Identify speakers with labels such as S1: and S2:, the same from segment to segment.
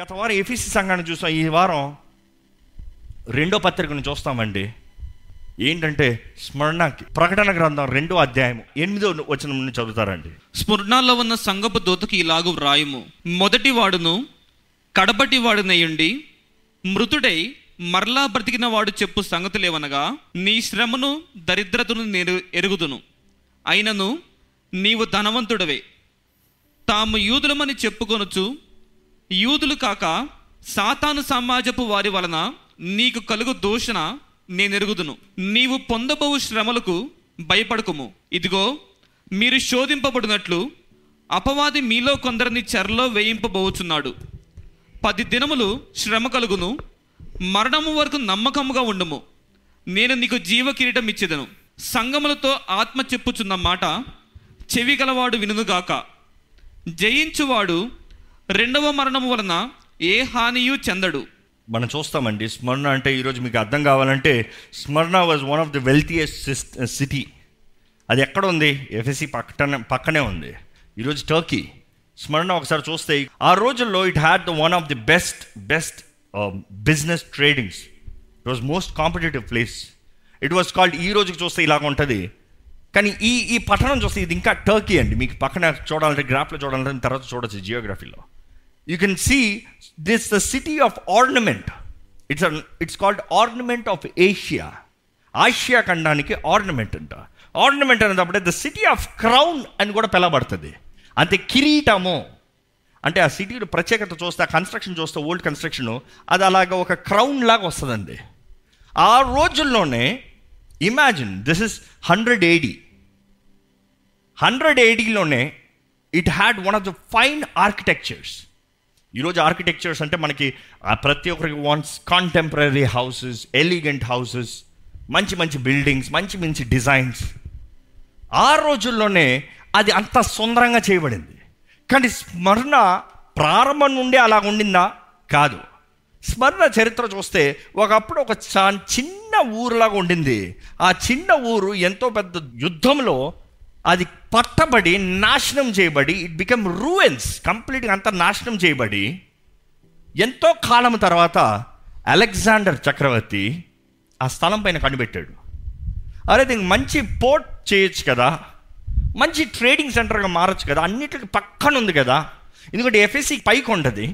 S1: గత వారం ఎఫీసీ సంఘాన్ని చూసాం ఈ వారం రెండో పత్రికను చూస్తామండి. ఏంటంటే స్మరణకి ప్రకటన గ్రంథం రెండో అధ్యాయం ఎనిమిదో వచనం నుండి చదువుతారండి.
S2: స్మరణలో ఉన్న సంగపు దూతకి ఇలాగు వ్రాయుము. మొదటి వాడును కడపటి వాడునయ్యండి మృతుడై మరలా బ్రతికిన వాడు చెప్పు సంగతులేవనగా నీ శ్రమను దరిద్రతను నేను ఎరుగుదును. అయినను నీవు ధనవంతుడవే. తాము యూదులమని చెప్పుకొనుచు యూదులు కాక సాతాను సమాజపు వారి వలన నీకు కలుగు దూషణ నేనెరుగుదును. నీవు పొందబోవు శ్రమలకు భయపడకుము. ఇదిగో మీరు శోధింపబడినట్లు అపవాది మీలో కొందరిని చెరలో వేయింపబోచున్నాడు. పది దినములు శ్రమ కలుగును మరణము వరకు నమ్మకముగా ఉండుము. నేను నీకు జీవ కిరీటం ఇచ్చేదను సంగములతో ఆత్మ చెప్పుచున్న మాట చెవి గలవాడు వినుగాక జయించువాడు రెండవ మరణము వలన ఏ హానియు చెందడు.
S1: మనం చూస్తామండి స్మరణ అంటే ఈరోజు మీకు అర్థం కావాలంటే స్మరణ was one of the wealthiest city అది ఎక్కడ ఉంది? ఎఫ్ఎస్సి పక్కన పక్కనే ఉంది. ఈరోజు టర్కీ స్మరణ ఒకసారి చూస్తే ఆ రోజుల్లో it had the one of the best best business tradings it was most competitive place it was called ఈ రోజుకి చూస్తే ఇలాగ ఉంటుంది. కానీ ఈ ఈ పట్టణం చూస్తే ఇది ఇంకా టర్కీ అండి. మీకు పక్కన చూడాలంటే గ్రాఫ్లో చూడాలంటే తర్వాత చూడొచ్చు జియోగ్రఫీలో you can see this the city of ornament it's it's called ornament of Asia Asia ఖండానికి ఆర్నమెంట్ అంట. ఆర్నమెంట్ అనేటప్పుడే ద సిటీ ఆఫ్ క్రౌన్ అని కూడా పిలవబడుతుంది. అంతే కిరీటము. అంటే ఆ సిటీలో ప్రత్యేకత చూస్తే ఆ కన్స్ట్రక్షన్ చూస్తే ఓల్డ్ కన్స్ట్రక్షన్ అది అలాగ ఒక క్రౌన్ లాగా వస్తుందండి. ఆ రోజుల్లోనే imagine this is hundred AD hundred ఏడీలోనే it had one of the fine architectures ఈరోజు ఆర్కిటెక్చర్స్ అంటే మనకి ప్రతి ఒక్కరికి wants contemporary houses elegant houses మంచి మంచి బిల్డింగ్స్ మంచి మంచి డిజైన్స్ ఆ రోజుల్లోనే అది అంత సుందరంగా చేయబడింది. కానీ స్మరణ ప్రారంభం నుండి అలా ఉండిందా? కాదు. స్మరణ చరిత్ర చూస్తే ఒకప్పుడు ఒక చా- చిన్న ఊరులాగా ఉండింది. ఆ చిన్న ఊరు ఎంతో పెద్ద యుద్ధంలో అది పట్టబడి నాశనం చేయబడి ఇట్ బికమ్ రూయన్స్ కంప్లీట్గా అంతా నాశనం చేయబడి ఎంతో కాలం తర్వాత అలెగ్జాండర్ చక్రవర్తి ఆ స్థలం పైన కనిపెట్టాడు. అరే దీనికి మంచి పోర్ట్ చేయొచ్చు కదా మంచి ట్రేడింగ్ సెంటర్గా మారచ్చు కదా అన్నిటికి పక్కన ఉంది కదా ఎందుకంటే ఎఫ్ఎస్సి పైకి ఉంటుంది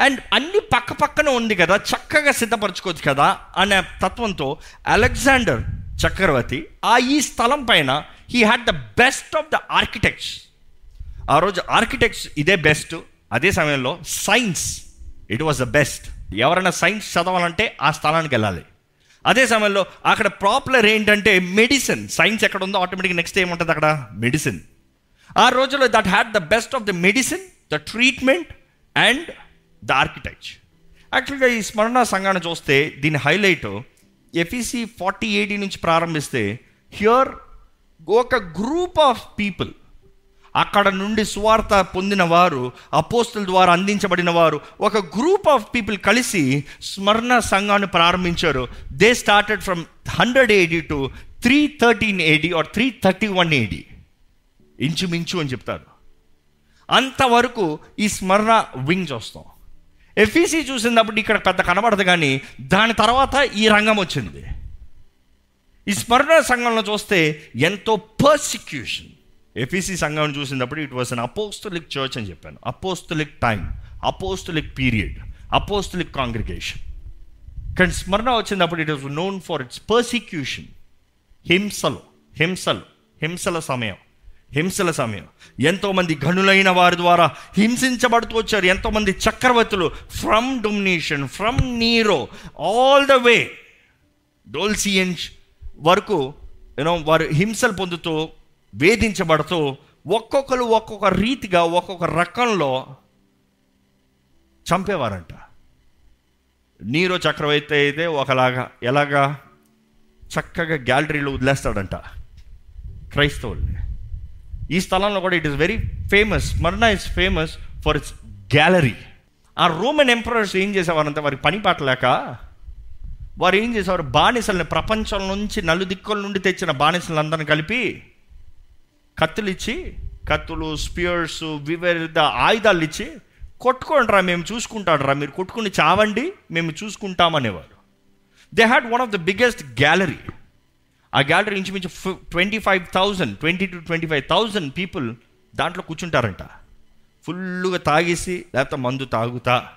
S1: అండ్ అన్ని పక్క పక్కన ఉంది కదా చక్కగా సిద్ధపరచుకోవచ్చు కదా అనే తత్వంతో అలెగ్జాండర్ చక్రవర్తి ఆ ఈ స్థలం పైన he had the best of the architects ఆ రోజు ఆర్కిటెక్ట్స్ ఇదే బెస్ట్ అదే సమయంలో science it was the best ఎవరైనా సైన్స్ చదవాలంటే ఆ స్థలానికి వెళ్ళాలి. అదే సమయంలో అక్కడ పాపులర్ ఏంటంటే మెడిసిన్ సైన్స్ ఎక్కడ ఉందో ఆటోమేటిక్ నెక్స్ట్ ఏముంటుంది అక్కడ? మెడిసిన్ ఆ రోజుల్లో that had the best of the medicine the treatment and the architect యాక్చువల్గా ఈ స్మరణ సంఘాన్ని చూస్తే దీని హైలైట్ ఎఫీసీ ఫార్టీ ఎయిటీ నుంచి ప్రారంభిస్తే హియర్ ఒక గ్రూప్ ఆఫ్ పీపుల్ అక్కడ నుండి స్వార్థ పొందిన వారు అపోస్తుల ద్వారా అందించబడిన వారు ఒక గ్రూప్ ఆఫ్ పీపుల్ కలిసి స్మరణ సంఘాన్ని ప్రారంభించారు. They started from hundred AD to three thirteen AD or three thirty one AD ఇంచుమించు అని చెప్తారు. అంతవరకు ఈ స్మరణ వింగ్ చూస్తాం ఎఫ్ఈసి చూసినప్పుడు ఇక్కడ పెద్ద కనబడదు కానీ దాని తర్వాత ఈ రంగం వచ్చింది. ఈ స్మరణ సంఘంలో చూస్తే ఎంతో పర్సిక్యూషన్ ఎఫీసీ సంఘం చూసినప్పుడు it was an apostolic church అని చెప్పాను. Apostolic time apostolic period apostolic congregation కానీ స్మరణ వచ్చినప్పుడు it was known for its persecution హింసలు హింసలు హింసల సమయం హింసల సమయం. ఎంతోమంది గనులైన వారి ద్వారా హింసించబడుతూ వచ్చారు. ఎంతోమంది చక్రవర్తులు from domination from Nero all the way Diocletians వరకు యూనో వారు హింసలు పొందుతూ వేధించబడుతూ ఒక్కొక్కరు ఒక్కొక్క రీతిగా ఒక్కొక్క రకంలో చంపేవారంట. నీరో చక్రవర్తి అయితే ఒకలాగా ఎలాగా? చక్కగా గ్యాలరీలో వదిలేస్తాడంట. క్రైస్తవుల్ని. ఈ స్థలంలో కూడా it is very famous Smyrna is famous for its gallery ఆ రోమన్ ఎంపరర్స్ ఏం చేసేవారంటే వారి పని పాటలేక వారు ఏం చేసేవారు? బానిసల్ని ప్రపంచం నుంచి నలుదిక్కుల నుండి తెచ్చిన బానిసలందరిని కలిపి కత్తులు ఇచ్చి కత్తులు స్పియర్స్ వివిధ ఆయుధాలు ఇచ్చి కొట్టుకోండిరా మేము చూసుకుంటాడు రా మీరు కొట్టుకుని చావండి మేము చూసుకుంటామనేవారు. They had one of the biggest gallery ఆ గ్యాలరీ ఇంచుమించు twenty five thousand twenty two twenty five thousand people దాంట్లో కూర్చుంటారంట. ఫుల్గా తాగేసి లేకపోతే మందు తాగుతా.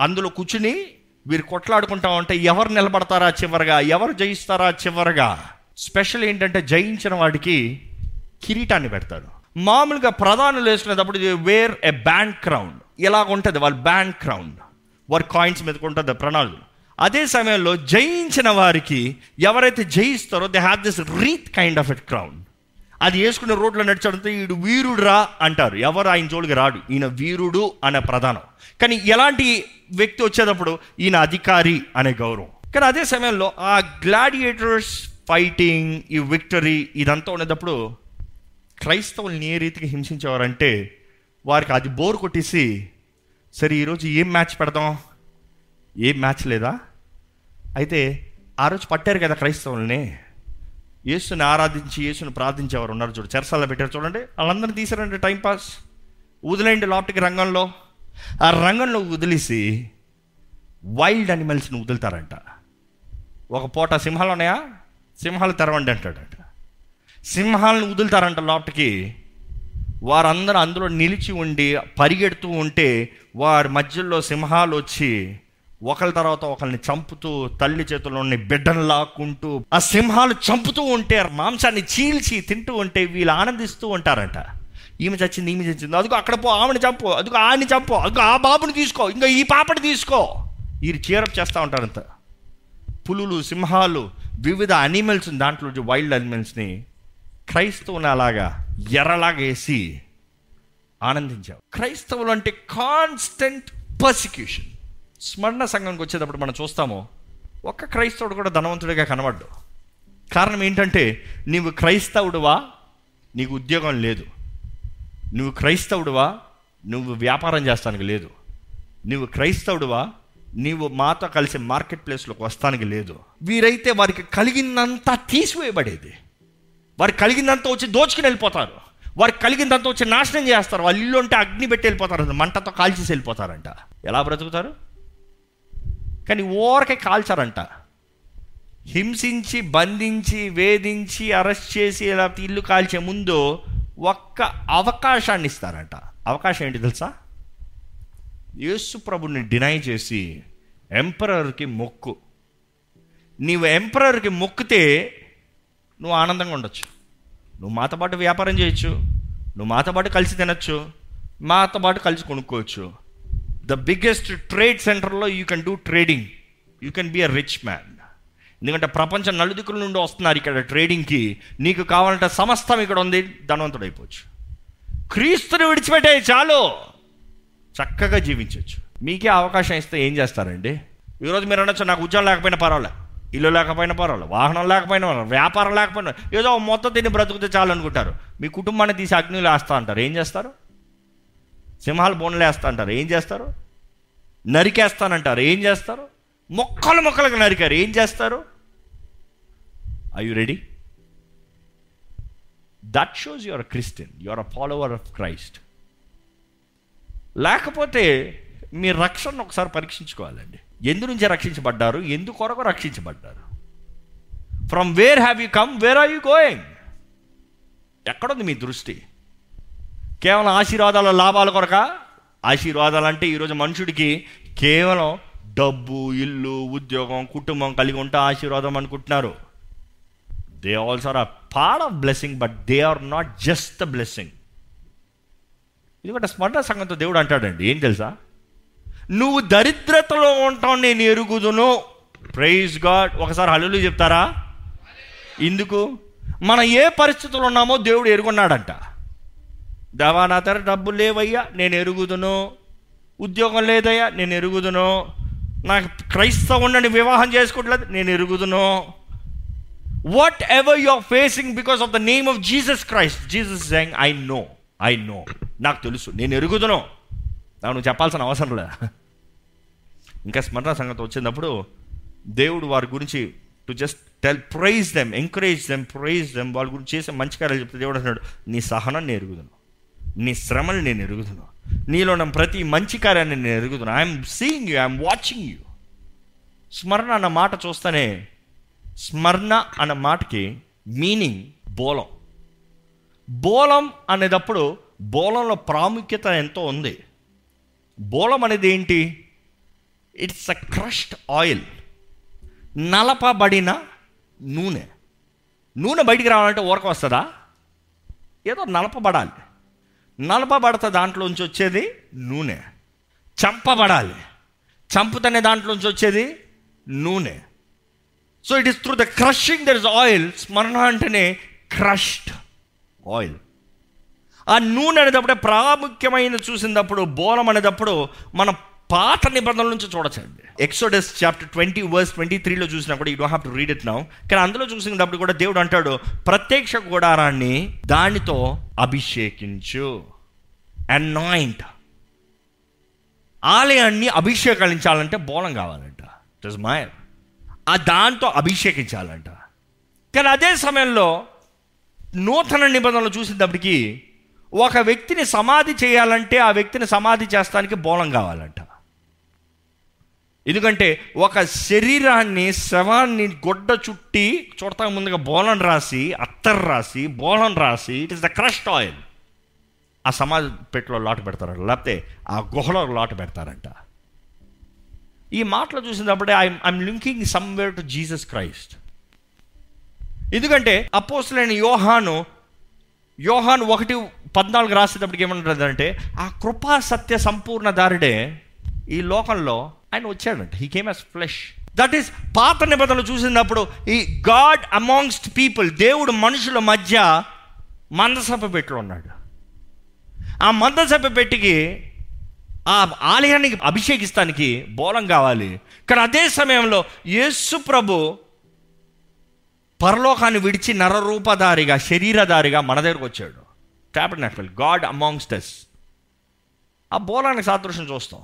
S1: అందులో కూర్చుని వీరు కొట్లాడుకుంటా ఉంటే ఎవరు నిలబడతారా చివరగా? ఎవరు జయిస్తారా చివరగా? స్పెషల్ ఏంటంటే జయించిన వాడికి కిరీటాన్ని పెడతారు మామూలుగా ప్రధానులు వేసుకునేటప్పుడు వేర్ ఎ బ్యాండ్ క్రౌన్ ఇలాగ ఉంటుంది వాళ్ళ బ్యాండ్ క్రౌన్ వారి కాయిన్స్ మీద ఉంటుంది ప్రణాళిక అదే సమయంలో జయించిన వారికి ఎవరైతే జయిస్తారో they have this wreath kind of at crown అది వేసుకునే రోడ్లో నడిచాడంటే వీడు వీరుడు రా అంటారు. ఎవరు ఆయన జోలికి రాడు. ఈయన వీరుడు అనే ప్రధానం. కానీ ఎలాంటి వ్యక్తి వచ్చేటప్పుడు ఈయన అధికారి అనే గౌరవం. కానీ అదే సమయంలో ఆ గ్లాడియేటర్స్ ఫైటింగ్ ఈ విక్టరీ ఇదంతా ఉండేటప్పుడు క్రైస్తవుల్ని ఏ రీతికి హింసించేవారంటే వారికి అది బోర్ కొట్టేసి సరే ఈరోజు ఏం మ్యాచ్ పెడదాం? ఏం మ్యాచ్ లేదా? అయితే ఆ రోజు పట్టారు కదా క్రైస్తవుల్ని. యేసుని ఆరాధించి యేసుని ప్రార్థించేవారు ఉన్నారు చూడు. చెరసాల పెట్టారు చూడండి. వాళ్ళందరినీ తీసారండి టైంపాస్ వదిలేయండి లోపటికి రంగంలో. ఆ రంగంలో వదిలేసి వైల్డ్ అనిమల్స్ని వదులుతారంట. ఒక పూట సింహాలు ఉన్నాయా? సింహాలు తెరవండి అంటాడంట. సింహాలను వదులుతారంట లోపటికి. వారందరూ అందులో నిలిచి ఉండి పరిగెడుతూ ఉంటే వారి మధ్యలో సింహాలు వచ్చి ఒకరి తర్వాత ఒకరిని చంపుతూ తల్లి చేతుల్లోని బిడ్డను లాక్కుంటూ ఆ సింహాలు చంపుతూ ఉంటే మాంసాన్ని చీల్చి తింటూ ఉంటే వీళ్ళు ఆనందిస్తూ ఉంటారంట. ఈమె చచ్చింది ఈమె చచ్చింది. అదిగో అక్కడ పో ఆమెను చంపు అదిగో ఆయన్ని చంపు అదిగో ఆ బాబుని తీసుకో ఇంకా ఈ పాపని తీసుకో. వీరు చీరప్ చేస్తూ ఉంటారంత పులులు సింహాలు వివిధ అనిమల్స్ దాంట్లో వైల్డ్ అనిమల్స్ని క్రైస్తవుని అలాగా ఎర్రలాగా వేసి ఆనందించావు. క్రైస్తవులు అంటే కాన్స్టెంట్ పర్సిక్యూషన్ స్మరణ సంఘానికి వచ్చేటప్పుడు మనం చూస్తాము ఒక్క క్రైస్తవుడు కూడా ధనవంతుడిగా కనబడ్డు. కారణం ఏంటంటే నీవు క్రైస్తవుడువా నీకు ఉద్యోగం లేదు. నువ్వు క్రైస్తవుడువా నువ్వు వ్యాపారం చేస్తానికి లేదు. నువ్వు క్రైస్తవుడువా నీవు మాతో కలిసి మార్కెట్ ప్లేస్లోకి వస్తానికి లేదు. వీరైతే వారికి కలిగినంత తీసివేయబడేది. వారికి కలిగిందంతా వచ్చి దోచుకుని వెళ్ళిపోతారు. వారికి కలిగిందంతా వచ్చి నాశనం చేస్తారు. వాళ్ళు ఇల్లు ఉంటే అగ్ని పెట్టి వెళ్ళిపోతారు. మంటతో కాల్చేసి వెళ్ళిపోతారంట. ఎలా బ్రతుకుతారు? కానీ ఓరకే కాల్చారంట. హింసించి బంధించి వేధించి అరెస్ట్ చేసి ఇలా ఇల్లు కాల్చే ముందు ఒక్క అవకాశాన్ని ఇస్తారంట. అవకాశం ఏంటి తెలుసా? యేసు ప్రభుని డినై చేసి ఎంపరర్కి మొక్కు. నీవు ఎంపరర్కి మొక్కితే నువ్వు ఆనందంగా ఉండొచ్చు. నువ్వు మాతో పాటు వ్యాపారం చేయొచ్చు. నువ్వు మాతో పాటు కలిసి తినచ్చు. మాతో పాటు కలిసి కొనుక్కోవచ్చు. ద బిగ్గెస్ట్ ట్రేడ్ సెంటర్లో you can do trading you can be a rich man ఎందుకంటే ప్రపంచం నలుదిక్కుల నుండి వస్తున్నారు ఇక్కడ ట్రేడింగ్కి నీకు కావాలంటే సమస్తం ఇక్కడ ఉంది ధనవంతుడు అయిపోవచ్చు క్రీస్తుని విడిచిపెట్టే చాలు. చక్కగా జీవించవచ్చు మీకే అవకాశం ఇస్తే ఏం చేస్తారండి? ఈరోజు మీరు అనొచ్చు నాకు ఉద్యోగం లేకపోయినా పర్వాలే. ఇల్లు లేకపోయినా పర్వాలేదు వాహనం లేకపోయినా పర్వాలేదు వ్యాపారం లేకపోయినా ఏదో మొత్తం తిని బ్రతుకుతే చాలు అనుకుంటారు. మీ కుటుంబాన్ని తీసి అగ్నిలో వేస్తా అంటారు. ఏం చేస్తారు? సింహాలు బోన్లేస్తా అంటారు ఏం చేస్తారు? నరికేస్తానంటారు. ఏం చేస్తారు? మొక్కలు మొక్కలకు నరికారు. ఏం చేస్తారు? I you ready that shows your Christian your a follower of Christ లేకపోతే మీ రక్షణను ఒకసారి పరీక్షించుకోవాలండి. ఎందు నుంచి రక్షించబడ్డారు? ఎందుకొరకు రక్షించబడ్డారు? From where have you come where are you going ఎక్కడుంది మీ దృష్టి? కేవలం ఆశీర్వాదాల లాభాల కొరక? ఆశీర్వాదాలు అంటే ఈరోజు మనుషుడికి కేవలం డబ్బు ఇల్లు ఉద్యోగం కుటుంబం కలిగి ఉంటే ఆశీర్వాదం అనుకుంటున్నారు. They also are a part of blessing but they are not just the blessing ఎందుకంటే స్మరణ సంఘంతో దేవుడు అంటాడండి. ఏం తెలుసా? నువ్వు దరిద్రతలో ఉంటావు నేను ఎరుగుదును. ప్రైజ్ గాడ్ ఒకసారి హల్లు చెప్తారా? ఎందుకు? మనం ఏ పరిస్థితుల్లో ఉన్నామో దేవుడు ఎరుగున్నాడంట. దేవా నా దగ్గర డబ్బులు లేవయ్యా నేను ఎరుగుదును. ఉద్యోగం లేదయ్యా నేను ఎరుగుదును. నాకు క్రైస్తవుని వివాహం చేసుకోవట్లేదు నేను ఎరుగుదును. Whatever you are facing because of the name of Jesus Christ Jesus saying I know I know నాకు తెలుసు నేను ఎరుగుదును. నువ్వు చెప్పాల్సిన అవసరం లేదు? ఇంకా స్మరణ సంగతి వచ్చినప్పుడు దేవుడు వారి గురించి to just tell praise them encourage them praise them వాళ్ళ గురించి చేసే మంచి కార్యాలు చెప్తే దేవుడు అంటున్నాడు నీ సహనం ఎరుగుదును. నీ శ్రమలు నేను ఎరుగుదును నీలో ఉన్న ప్రతి మంచి కార్యాన్ని నేను ఎరుగుతున్నాను I'm seeing you I'm watching you Smyrna అన్న మాట చూస్తేనే స్మరణ అన్న మాటకి మీనింగ్ బోలం. బోలం అనేటప్పుడు బోలంలో ప్రాముఖ్యత ఎంతో ఉంది. బోలం అనేది ఏంటి? ఇట్స్ అ క్రష్డ్ ఆయిల్ నలపబడిన నూనె. నూనె బయటికి రావాలంటే ఊరక వస్తుందా? ఏదో నలపబడాలి. నలపబడత దాంట్లోంచి వచ్చేది నూనె. చంపబడాలి. చంపుతనే దాంట్లోంచి వచ్చేది నూనె. So it is through the crushing there is oil Smyrna అంటేనే క్రష్డ్ ఆయిల్ ఆ నూనె అనేటప్పుడే ప్రాముఖ్యమైన చూసినప్పుడు బోలం అనేటప్పుడు మన పాత నిబంధనల నుంచి చూడచ్చండి. Exodus chapter twenty verse twenty త్రీలో చూసినప్పుడు you don't have to read it now కానీ అందులో చూసినప్పుడు కూడా దేవుడు అంటాడు ప్రత్యక్ష గుడారాన్ని దానితో అభిషేకించు. అనాయింట్ ఆలయాన్ని అభిషేకించాలంటే బోలం కావాలంట. ఇట్ మాయర్ మైర్ ఆ దాంతో అభిషేకించాలంట. కానీ అదే సమయంలో నూతన నిబంధనలు చూసినప్పటికీ ఒక వ్యక్తిని సమాధి చేయాలంటే ఆ వ్యక్తిని సమాధి చేస్తానికి బోలం కావాలంట. ఎందుకంటే ఒక శరీరాన్ని శవాన్ని గొడ్డ చుట్టి చూడతా ముందుగా బోలం రాసి అత్తర్ రాసి బోలం రాసి it is the crushed oil ఆ సమాజ పెట్టలో లాటు పెడతారంట. లేకపోతే ఆ గుహలో లాటు పెడతారంట. ఈ మాటలు చూసినప్పుడే I I'm linking somewhere to Jesus Christ ఎందుకంటే అపోసులైన యోహాను యోహాన్ ఒకటి పద్నాలుగు రాసేటప్పటికి ఏమంటుందంటే ఆ కృపా సత్య సంపూర్ణ దారుడే. ఈ లోకంలో ఆయన వచ్చాడంట he came as flesh that is పాత నిబంధనలు చూసినప్పుడు ఈ గాడ్ అమాంగ్స్ట్ పీపుల్ దేవుడు మనుషుల మధ్య మందసభ పెట్టి ఉన్నాడు. ఆ మందసభ పెట్టికి ఆ ఆలయానికి అభిషేకిస్తానికి బోలం కావాలి. కానీ అదే సమయంలో యేసు ప్రభు పరలోకాన్ని విడిచి నరరూపధారిగా శరీరధారిగా మన దగ్గరకు వచ్చాడు. ట్యాబర్నాకల్ గాడ్ అమాంగ్స్ట్ ఎస్ ఆ బోలానికి సాదృశ్యం చూస్తాం.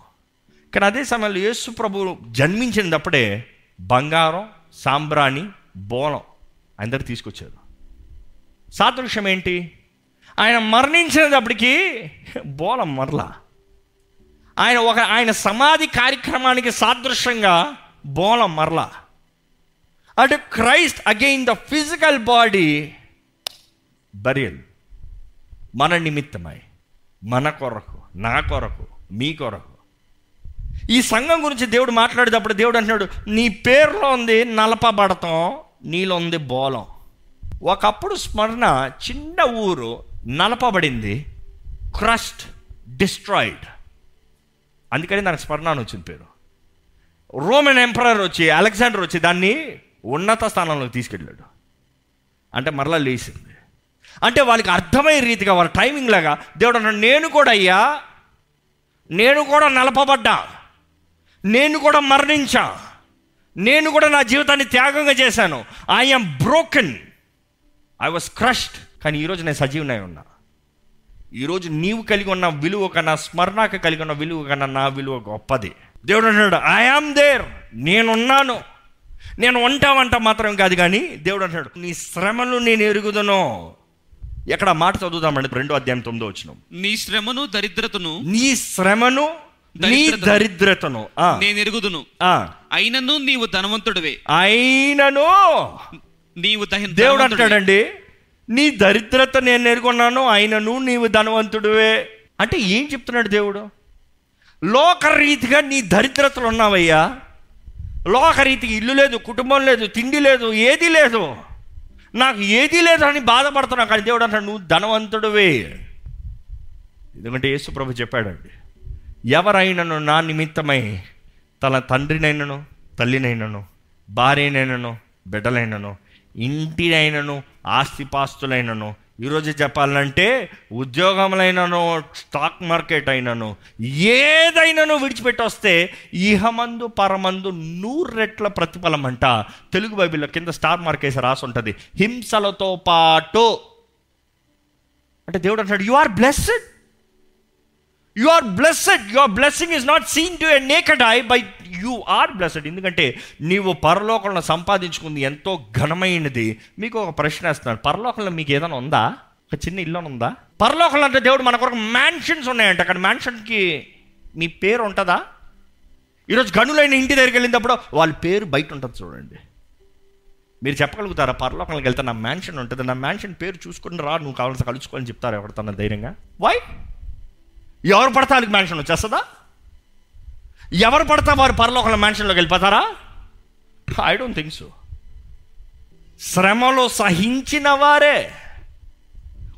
S1: కానీ అదే సమయంలో యేసు ప్రభు జన్మించినప్పుడే బంగారం సాంబ్రాణి బోలం అందరు తీసుకొచ్చారు. సాదృశ్యం ఏంటి? ఆయన మరణించినప్పటికీ బోలం మరలా. ఆయన ఒక ఆయన సమాధి కార్యక్రమానికి సాదృశ్యంగా బోలం మరలా. అటు Christ again the physical body burial. మన నిమిత్తమై మన కొరకు నా కొరకు మీ కొరకు ఈ సంఘం గురించి దేవుడు మాట్లాడేటప్పుడు దేవుడు అంటున్నాడు నీ పేరులో ఉంది నలపబడతాం నీలో ఉంది బోలం. ఒకప్పుడు స్మరణ చిన్న ఊరు నలపబడింది క్రస్ట్ డిస్ట్రాయిడ్. అందుకని దానికి స్మరణ అని వచ్చింది పేరు. రోమన్ ఎంపరర్ వచ్చి అలెగ్జాండర్ వచ్చి దాన్ని ఉన్నత స్థానంలోకి తీసుకెళ్ళాడు. అంటే మరలా లేచింది. అంటే వాళ్ళకి అర్థమయ్యే రీతిగా వాళ్ళ టైమింగ్ లాగా దేవుడు అన్నాడు నేను కూడా అయ్యా నేను కూడా నలపబడ్డా. నేను కూడా మరణించా. నేను కూడా నా జీవితాన్ని త్యాగంగా చేశాను. I'm broken I was crushed కానీ ఈరోజు నేను సజీవనై ఉన్నా. ఈరోజు నీవు కలిగి ఉన్న విలువ కన్నా స్మరణకు కలిగి ఉన్న విలువ కన్నా నా విలువ గొప్పది. దేవుడు అంటున్నాడు ఐఆమ్ దేర్ నేనున్నాను. నేను వంట వంట మాత్రం కాదు కానీ దేవుడు అంటాడు నీ శ్రమలు నేను ఎరుగుదను. ఎక్కడ మాట చదువుదామండి రెండో అధ్యాయం తొమ్మిదో వచ్చిన
S2: నీ శ్రమను దరిద్రతను
S1: నీ శ్రమను నీ
S2: దరిద్రతను. నేను ఎరుగుదును. అయినను నీవు ధనవంతుడివే.
S1: అయినను.
S2: నీవు
S1: దేవుడు. అంటాడండి నీ దరిద్రత నేను ఎరుగున్నాను అయినను నీవు ధనవంతుడివే. అంటే ఏం చెప్తున్నాడు దేవుడు? లోకరీతిగా నీ దరిద్రతలు ఉన్నావయ్యా. లోకరీతికి ఇల్లు లేదు కుటుంబం లేదు తిండి లేదు ఏది లేదు. నాకు ఏది లేదు అని బాధపడుతున్నావు కానీ దేవుడు అంటాడు నువ్వు ధనవంతుడివే. ఎందుకంటే యేసు ప్రభు చెప్పాడండి ఎవరైనను నా నిమిత్తమై తన తండ్రినైనను తల్లినైనను భార్యనైనను బిడ్డలైనను ఇంటినైనను ఆస్తిపాస్తులైనను ఈరోజు చెప్పాలంటే ఉద్యోగములైనను స్టాక్ మార్కెట్ అయినను ఏదైనాను విడిచిపెట్టొస్తే ఇహమందు పరమందు నూరు రెట్ల ప్రతిఫలం అంట తెలుగు బైబిల్లో కింద స్టార్ మార్కెట్ రాసి ఉంటుంది. హింసలతో పాటు. అంటే దేవుడు అంటాడు you are blessed you are blessed your blessing is not seen to a naked eye by you are blessed ఎందుకంటే నీవు పరలోకంలో సంపాదించుకుంది ఎంతో ఘనమైనది. మీకు ఒక ప్రశ్న వేస్తున్నాను. పరలోకంలో మీకు ఏదైనా ఉందా? ఒక చిన్న ఇల్లు ఉందా? పరలోకంలో అంటే దేవుడు మన కొరకు మ్యాన్షన్స్ ఉన్నాయంట. అక్కడ మ్యాన్షన్కి మీ పేరు ఉంటుందా? ఈరోజు గనులైన ఇంటి దగ్గరికి వెళ్ళినప్పుడు వాళ్ళ పేరు బయట ఉంటుంది చూడండి. మీరు చెప్పగలుగుతారా? పరలోకంలోకి వెళ్తే నా మ్యాన్షన్ ఉంటుంది. నా మ్యాన్షన్ పేరు చూసుకుని రా నువ్వు కావాల్సి కలుసుకోవాలని చెప్తారు ఎవరితో ధైర్యంగా. వై ఎవరు పడతా వాళ్ళకి మ్యాన్షన్ వచ్చేస్తుందా? ఎవరు పడతా వారు పరలోకల మ్యాన్షన్లోకి వెళ్ళిపోతారా? ఐ డోంట్ థింక్ సో శ్రమలో సహించిన వారే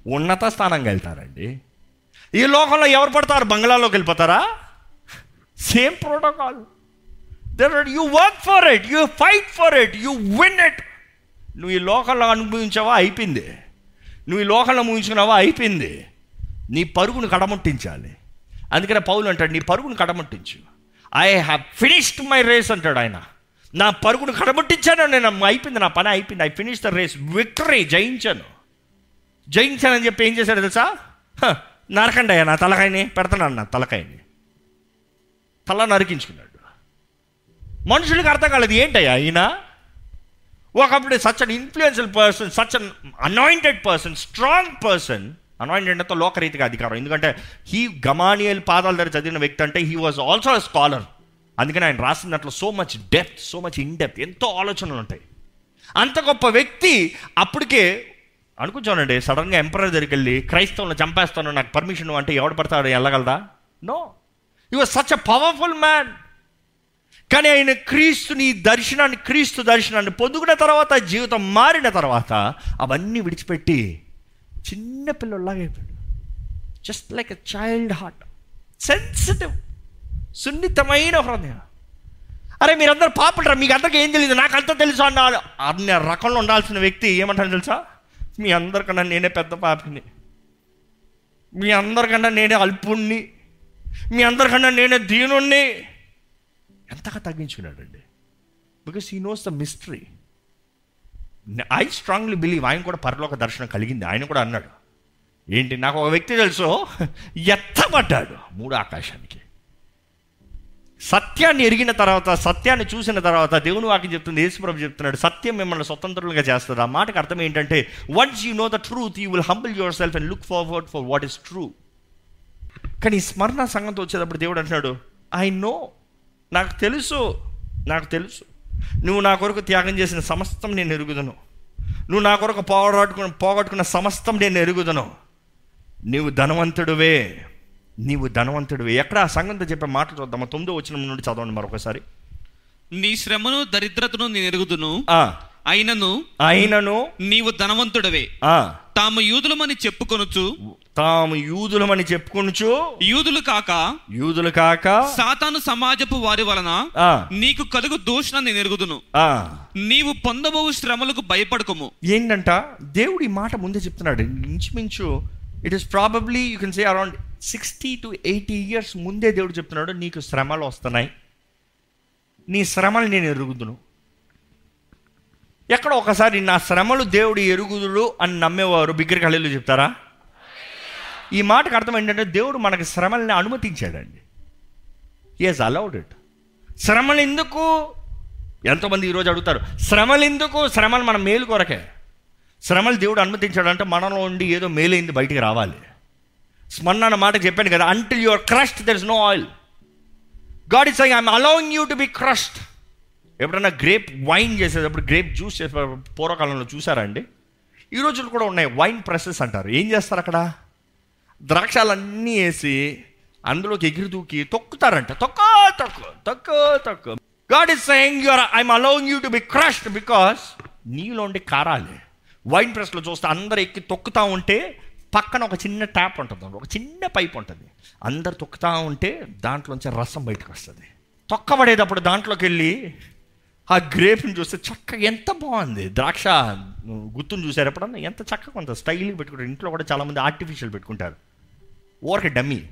S1: ఉన్నత స్థానంగా వెళ్తారండి. ఈ లోకంలో ఎవరు పడతారు బంగ్లాలోకి వెళ్ళిపోతారా? Same protocol there you work for it you fight for it you win it నువ్వు ఈ లోకంలో అనుభవించావా? అయిపోయింది. నువ్వు ఈ లోకంలో ముగించుకున్నావా? అయిపోయింది. నీ పరుగును కడముట్టించాలి. అందుకనే పౌలు అంటాడు నీ పరుగును కడముట్టించు. I have finished my race అంటాడు ఆయన. నా పరుగును కడముట్టించాను నేను అయిపోయింది నా పని అయిపోయింది. I finish the race victory జయించాను. జయించానని చెప్పి ఏం చేశాడు తెలుసా? హ, నరకండి అయ్యా నా తలకాయని పెడతాను నా తలకాయని. తల నరికించుకున్నాడు. మనుషులకు అర్థం కాలేదు ఏంటయ్యా ఈయన? ఒకప్పుడు such an influential person such an anointed person strong person anointed అంటే లోకరీతిగా అధికారం ఎందుకంటే హీ గమానియల్ పాదాల దగ్గర చదివిన వ్యక్తి అంటే he was also a scholar అందుకని ఆయన రాసిన దాంట్లో so much depth so much in depth ఎంతో ఆలోచనలు ఉంటాయి అంత గొప్ప వ్యక్తి అప్పటికే అనుకుంటానండి సడన్గా ఎంపరర్ దగ్గరికి వెళ్ళి క్రైస్తవులను చంపేస్తాను నాకు పర్మిషన్ అంటే ఎవడు పడతాడు? వెళ్ళగలదా? No you was such a powerful man కానీ ఆయన క్రీస్తుని దర్శనాన్ని క్రీస్తు దర్శనాన్ని పొందుకున్న తర్వాత జీవితం మారిన తర్వాత అవన్నీ విడిచిపెట్టి చిన్న పిల్లలాగా అయిపోయాడు. Just like a child heart sensitive సున్నితమైన హృదయం. అరే మీరందరూ పాపడరా మీకు అందరికీ ఏం తెలియదు నాకు అంతా తెలుసు అన్న అన్న రకంలో ఉండాల్సిన వ్యక్తి ఏమంటారు తెలుసా? మీ అందరికన్నా నేనే పెద్ద పాపిని. మీ అందరికన్నా నేనే అల్పుణ్ణి. మీ అందరికన్నా నేనే దీనుణ్ణి. ఎంతగా తగ్గించుకున్నాడండి? Because he knows the mystery I strongly believe ఆయన కూడా పరలోక దర్శనం కలిగింది. ఆయన కూడా అన్నాడు ఏంటి నాకు ఒక వ్యక్తి తెలుసు? ఎత్తబడ్డాడు మూడు ఆకాశానికి. సత్యాన్ని ఎరిగిన తర్వాత సత్యాన్ని చూసిన తర్వాత దేవుని వాక్యం చెప్తుంది యేసుప్రభు చెప్తున్నాడు సత్యం మిమ్మల్ని స్వతంత్రులుగా చేస్తుంది. ఆ మాటకు అర్థం ఏంటంటే once you know the truth you will humble yourself and look forward for what is true కానీ స్మరణ సంగంతో వచ్చేటప్పుడు దేవుడు అంటున్నాడు ఐ నో నాకు తెలుసు. నాకు తెలుసు. నువ్వు నా కొరకు త్యాగం చేసిన సమస్తం నేను ఎరుగుదను. నువ్వు నా కొరకు పోగొట్టుకున్న పోగొట్టుకున్న సమస్తం నేను ఎరుగుదను. నీవు ధనవంతుడివే. నీవు ధనవంతుడివే. ఎక్కడ ఆ సంఘంతో చెప్పే మాటలు చూద్దామా? తొమ్మిదో వచ్చిన నుండి చదవండి మరొకసారి.
S2: నీ శ్రమను దరిద్రతను నేను ఎరుగుదును.
S1: ఆ,
S2: అయినను
S1: అయినను
S2: నీవు ధనవంతుడవే.
S1: ఆ,
S2: తాము యూదులమని చెప్పుకొనుచు
S1: తాము యూదులమని చెప్పుకొనుచు
S2: యూదులు కాక
S1: యూదులు కాక
S2: సాతాను సమాజపు వారి వలన నీకు కలుగు దూషణ నేను ఎరుగుదును.
S1: ఆ.
S2: నీవు పొందబోవు శ్రమలకు భయపడకము.
S1: ఏంటంట? దేవుడు మాట ముందే చెప్తున్నాడు. ఇంచుమించు it is probably you can say around sixty to eighty years ముందే దేవుడు చెప్తున్నాడు నీకు శ్రమలు వస్తున్నాయి. నీ శ్రమలు నేను ఎరుగుదును. ఎక్కడ ఒకసారి నా శ్రమలు దేవుడు ఎరుగుదుడు అని నమ్మేవారు. బిగ్గర కళ్ళు చెప్తారా? ఈ మాటకు అర్థం ఏంటంటే దేవుడు మనకి శ్రమల్ని అనుమతించాడండి. ఈజ్ అలౌడ్ ఇట్ శ్రమలు ఎందుకు? ఎంతోమంది ఈరోజు అడుగుతారు శ్రమలు ఎందుకు? శ్రమలు మన మేలు కొరకే. శ్రమలు దేవుడు అనుమతించాడంటే మనలో ఉండి ఏదో మేలైంది బయటికి రావాలి. స్మరణ అన్న మాట చెప్పాను కదా until your crushed there is no oil God is I'm allowing you to be crushed ఎప్పుడైనా గ్రేప్ వైన్ చేసేటప్పుడు గ్రేప్ జ్యూస్ చేసే పూర్వకాలంలో చూసారా అండి? ఈ రోజులు కూడా ఉన్నాయి వైన్ ప్రెసెస్ అంటారు. ఏం చేస్తారు అక్కడ? ద్రాక్షాలన్నీ వేసి అందులోకి ఎగిరి దూకి తొక్కుతారంట. తొక్క తొక్క తొక్క తొక్క. God is saying your I'm allowing you to be crushed because నీలో ఉండి కారాలి. వైన్ ప్రెస్లో చూస్తే అందరు ఎక్కి తొక్కుతా ఉంటే పక్కన ఒక చిన్న ట్యాప్ ఉంటుంది ఒక చిన్న పైప్ ఉంటుంది. అందరు తొక్కుతా ఉంటే దాంట్లోంచి రసం బయటకు వస్తుంది. తొక్కబడేటప్పుడు దాంట్లోకి వెళ్ళి ఆ గ్రేప్ని చూస్తే చక్కగా ఎంత బాగుంది. ద్రాక్ష గుత్తుని చూసారు ఎప్పుడన్నా ఎంత చక్కగా ఉంది స్టైల్గా పెట్టుకుంటారు. ఇంట్లో కూడా చాలామంది ఆర్టిఫిషియల్ పెట్టుకుంటారు. ఊరికి డమ్మీ.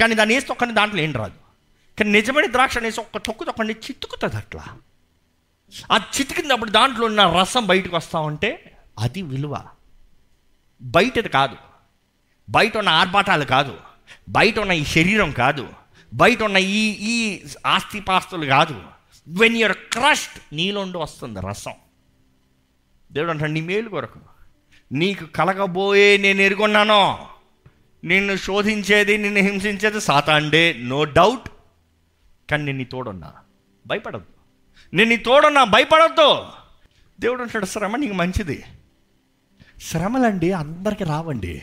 S1: కానీ దాన్ని వేసి తొక్కని దాంట్లో ఏం రాదు. కానీ నిజమైన ద్రాక్ష అనేసి ఒక్క తొక్కు తొక్కండి చితుకుతుంది అట్లా ఆ చితికినప్పుడు దాంట్లో ఉన్న రసం బయటకు వస్తా ఉంటే అది విలువ. బయటది కాదు. బయట ఉన్న ఆర్భాటాలు కాదు. బయట ఉన్న ఈ శరీరం కాదు. బయట ఉన్న ఈ ఈ ఆస్తిపాస్తులు కాదు. వెన్ యువర్ క్రష్డ్ నీలోండి వస్తుంది రసం. దేవుడు అంటాడు నీ మేలు కొరకు. నీకు కలగబోయే నేను ఎరుగొన్నానో నిన్ను శోధించేది నిన్ను హింసించేది సాతాండే నో డౌట్ కానీ నేను నీ తోడున్నా. భయపడద్దు. నేను నీ తోడున్నా భయపడద్దు. దేవుడు అంటాడు శ్రమ నీకు మంచిది. శ్రమలండి అందరికీ రావండి.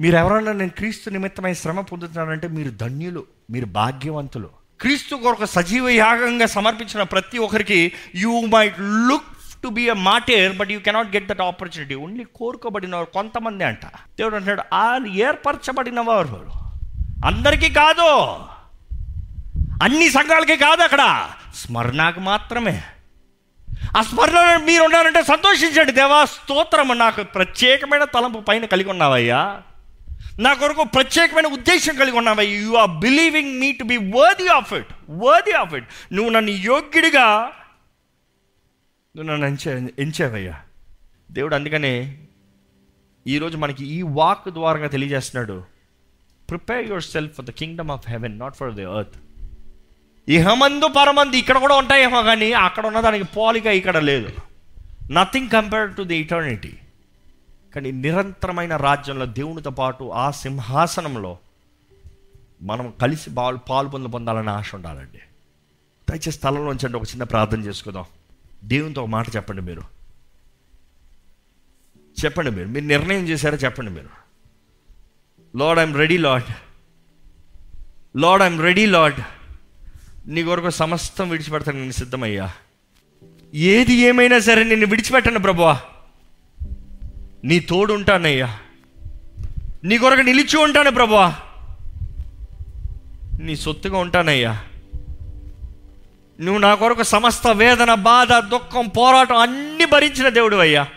S1: మీరు ఎవరన్నా నేను క్రీస్తు నిమిత్తమై శ్రమ పొందుతున్నానంటే మీరు ధన్యులు మీరు భాగ్యవంతులు. క్రీస్తు కొరకు సజీవ యాగంగా సమర్పించిన ప్రతి ఒక్కరికి you might look to be a martyr but you cannot get that opportunity only కోరుకోబడిన వారు కొంతమంది అంట. దేవుడు అంటాడు ఆ ఏర్పరచబడిన వారు అందరికీ కాదు. అన్ని సంఘాలకి కాదు అక్కడ. స్మరణకు మాత్రమే. ఆ స్మరణలో మీరు ఉన్నారంటే సంతోషించండి. దేవా స్తోత్రము నాకు ప్రత్యేకమైన తలంపు పైన కలిగి ఉన్నావయ్యా. నా కొరకు ప్రత్యేకమైన ఉద్దేశం కలిగి ఉన్నావయ్యా. You are believing me to be worthy of it worthy of it నువ్వు నన్ను యోగ్యుడిగా నువ్వు నన్ను ఎంచే ఎంచావయ్యా. దేవుడు అందుకనే ఈరోజు మనకి ఈ వాక్ ద్వారా తెలియజేస్తున్నాడు. Prepare yourself for the kingdom of heaven not for the earth ఇహమందు పరమందు ఇక్కడ కూడా ఉంటాయేమో కానీ అక్కడ ఉన్నదానికి పోలిక ఇక్కడ లేదు. Nothing compare to the eternity కానీ నిరంతరమైన రాజ్యంలో దేవునితో పాటు ఆ సింహాసనంలో మనం కలిసి పాలు పాలు పొందాలనే పొందాలని ఆశ ఉండాలండి. దయచేసి స్థలంలోంచి అంటే ఒక చిన్న ప్రార్థన చేసుకుందాం. దేవునితో ఒక మాట చెప్పండి మీరు. చెప్పండి మీరు. మీరు నిర్ణయం చేశారా? చెప్పండి మీరు. Lord I'm ready Lord Lord I'm ready Lord నీ కొరకు సమస్తం విడిచిపెడతాను నేను సిద్ధమయ్యా. ఏది ఏమైనా సరే నిన్ను విడిచిపెట్టను ప్రభువా. నీ తోడు ఉంటానయ్యా. నీ కొరకు నిలిచి ఉంటాను ప్రభువా. నీ సొత్తుగా ఉంటానయ్యా. నువ్వు నా కొరకు సమస్త వేదన బాధ దుఃఖం పోరాటం అన్ని భరించిన దేవుడు అయ్యా.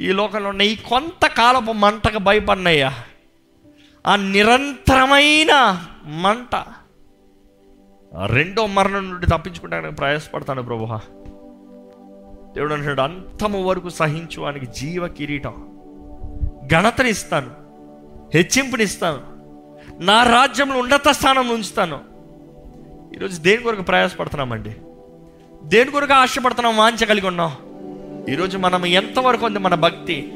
S1: ఈ లోకంలో ఉన్న ఈ కొంతకాలపు మంటకు భయపడినయ్యా. ఆ నిరంతరమైన మంట రెండో మరణం నుండి తప్పించుకోవడానికి ప్రయాసపడతాను ప్రభు దేవుడు అంటున్నాడు అంతము వరకు సహించు ఆయనకి జీవ కిరీటం. ఘనతనిస్తాను హెచ్చింపునిస్తాను. నా రాజ్యంలో ఉన్నత స్థానం ఉంచుతాను. ఈరోజు దేని కొరకు ప్రయాసపడుతున్నామండి? దేని కొరకు ఆశపడుతున్నాం వాంచ కలిగి ఉన్నాం? ఈరోజు మనం ఎంతవరకు ఉంది మన భక్తి?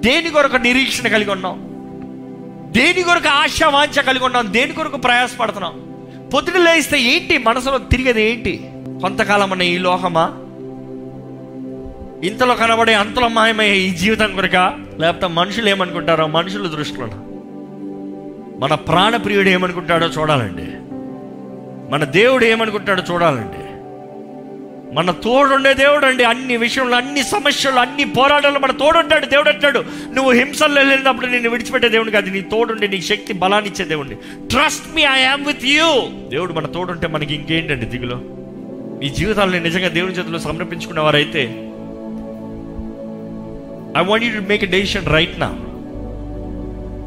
S1: దేని కొరకు నిరీక్షణ కలిగి ఉన్నాం? దేని కొరకు ఆశ వాంఛ కలిగి ఉన్నాం? దేని కొరకు ప్రయాసపడుతున్నాం? పొద్దున లేస్తే ఏంటి? మనసులో తిరిగేది ఏంటి? కొంతకాలం అన్న ఈ లోహమా ఇంతలో కనబడే అంతలో మాయమయ్యే ఈ జీవితం కొరక లేకపోతే మనుషులు ఏమనుకుంటారో? మనుషుల దృష్టిలో. మన ప్రాణప్రియుడు ఏమనుకుంటాడో చూడాలండి. మన దేవుడు ఏమనుకుంటాడో చూడాలండి. మన తోడుండే దేవుడు అండి అన్ని విషయంలో అన్ని సమస్యలు అన్ని పోరాటాలు మన తోడుంటాడు. దేవుడు అంటాడు నువ్వు హింసల్లో వెళ్ళినప్పుడు నేను విడిచిపెట్టే దేవుడికి అది నీ తోడుండి నీ శక్తి బలాన్ని ఇచ్చే దేవుడిని. Trust me I am with you దేవుడు మన తోడుంటే మనకి ఇంకేంటండి దిగులో? ఈ జీవితాలను నిజంగా దేవుని చేతిలో సమర్పించుకున్న వారైతే I want you to make a decision right నా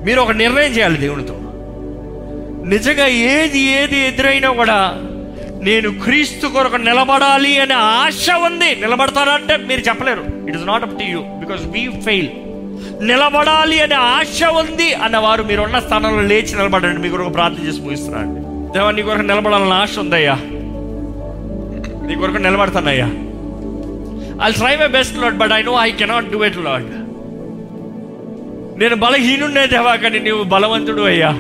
S1: మీరు ఒక నిర్ణయం చేయాలి దేవునితో. నిజంగా ఏది ఏది ఎదురైనా కూడా నేను క్రీస్తు కొరకు నిలబడాలి అనే ఆశ ఉంది. నిలబడతారంటే మీరు చెప్పలేరు. It is not up to you because we fail నిలబడాలి అనే ఆశ ఉంది అన్నవారు మీరున్న స్థానంలో లేచి నిలబడండి. మీ కొరకు ప్రార్థన చేసి ముగిస్తున్నారండి దేవా నీ కొరకు నిలబడాలని ఆశ ఉందయ్యా. నీ కొరకు నిలబడతానయ్యా. I try my best Lord but I know I cannot do it Lord నేను బలహీనుండే దేవా కానీ నీవు బలవంతుడు అయ్యా.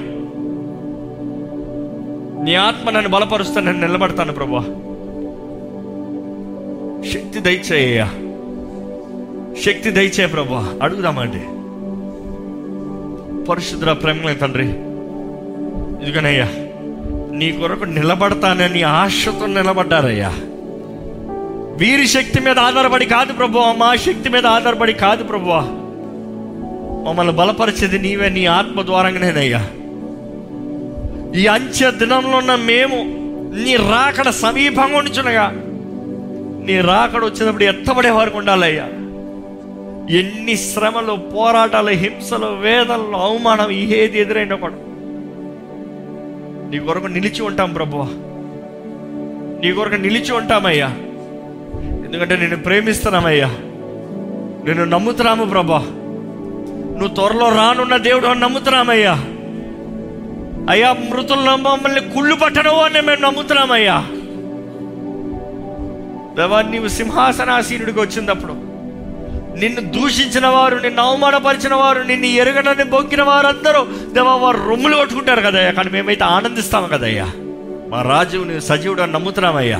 S1: నీ ఆత్మ నన్ను బలపరుస్తా నేను నిలబడతాను ప్రభా. శక్తి దయచేయ శక్తి దయచే ప్రభా. అడుగుదామండి. పరిశుద్ధ ప్రేమలే తండ్రి. ఇదిగోనయ్యా నీ కొరకు నిలబడతానని ఆశతో నిలబడ్డారయ్యా. వీరి శక్తి మీద ఆధారపడి కాదు ప్రభు. మా శక్తి మీద ఆధారపడి కాదు ప్రభు. మమ్మల్ని బలపరిచేది నీవే నీ ఆత్మ ద్వారంగానేనయ్యా. ఈ అంచె దినంలో ఉన్న మేము నీ రాకడ సమీపంగా ఉంచునగా నీ రాకడ వచ్చినప్పుడు ఎత్తబడే వారికి ఉండాలయ్యా. ఎన్ని శ్రమలు పోరాటాలు హింసలు వేదనలు అవమానం ఏది ఎదురైనా కూడా. నీ కొరకు నిలిచి ఉంటాం ప్రభు నీ కొరకు నిలిచి ఉంటామయ్యా. ఎందుకంటే నేను ప్రేమిస్తున్నామయ్యా. నేను నమ్ముతున్నాము ప్రభా. నువ్వు త్వరలో రానున్న దేవుడు నమ్ముతున్నామయ్యా. అయ్యా మృతుల్లో మమ్మల్ని కుళ్ళు పట్టడం అని మేము నమ్ముతున్నామయ్యా. దేవా నీవు సింహాసనాసీనుడికి వచ్చినప్పుడు నిన్ను దూషించిన వారు నిన్ను అవమానపరిచిన వారు నిన్ను ఎరగడాన్ని బొక్కిన వారందరూ దేవా వారు రొమ్ములు కొట్టుకుంటారు కదయ్యా. కానీ మేమైతే ఆనందిస్తాము కదయ్యా. మా రాజు నువ్వు సజీవుడు అని నమ్ముతున్నామయ్యా.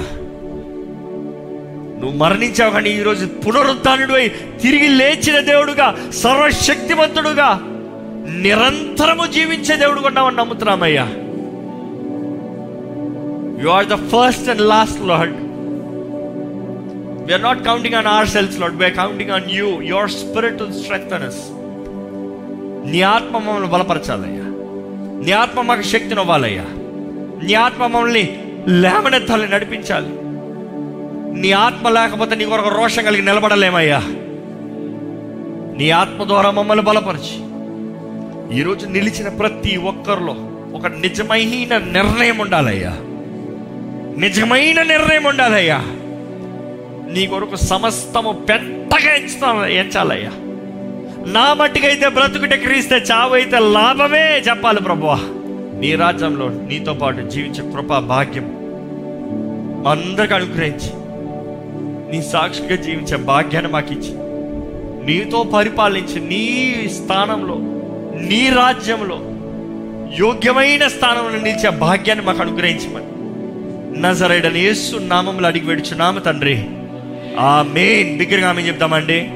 S1: నువ్వు మరణించావు కానీ ఈరోజు పునరుద్ధానుడు తిరిగి లేచిన దేవుడుగా సర్వశక్తివంతుడుగా నిరంతరము జీవించే దేవుడు ఉన్నామని నమ్ముతున్నామయ్యా you are the first and last Lord we are not counting on ourselves Lord we are counting on you your spirit to strength నీ ఆత్మ మమ్మల్ని బలపరచాలయ్యా. నీ ఆత్మ మాకు శక్తిని ఇవ్వాలయ్యా. నీ ఆత్మ మమ్మల్ని లేమనెత్తాలని నడిపించాలి. నీ ఆత్మ లేకపోతే నీ కొరకు రోషం కలిగి నిలబడలేమయ్యా. నీ ఆత్మ ద్వారా మమ్మల్ని బలపరిచి. ఈరోజు నిలిచిన ప్రతి ఒక్కరిలో ఒక నిజమైన నిర్ణయం ఉండాలయ్యా. నిజమైన నిర్ణయం ఉండాలయ్యా. నీ కొరకు సమస్తము పెద్దగా ఎంచుతా ఎంచాలయ్యా. నా మట్టికైతే బ్రతుకుటే క్రీస్తే చావైతే లాభమే చెప్పాలి ప్రభువా. నీ రాజ్యంలో నీతో పాటు జీవించే కృప భాగ్యం అందరికి అనుగ్రహించి నీ సాక్షిగా జీవించే భాగ్యాన్ని మాకిచ్చి నీతో పరిపాలించి నీ స్థానంలో నీ రాజ్యంలో యోగ్యమైన స్థానంలో నిలిచే భాగ్యాన్ని మాకు అనుగ్రహించమని. నజరైడని యేసు నామంలో అడిగి వెడుచున్నాము తండ్రి. ఆ మెయిన్ బిగ్గరగా ఆమె చెప్తామండి.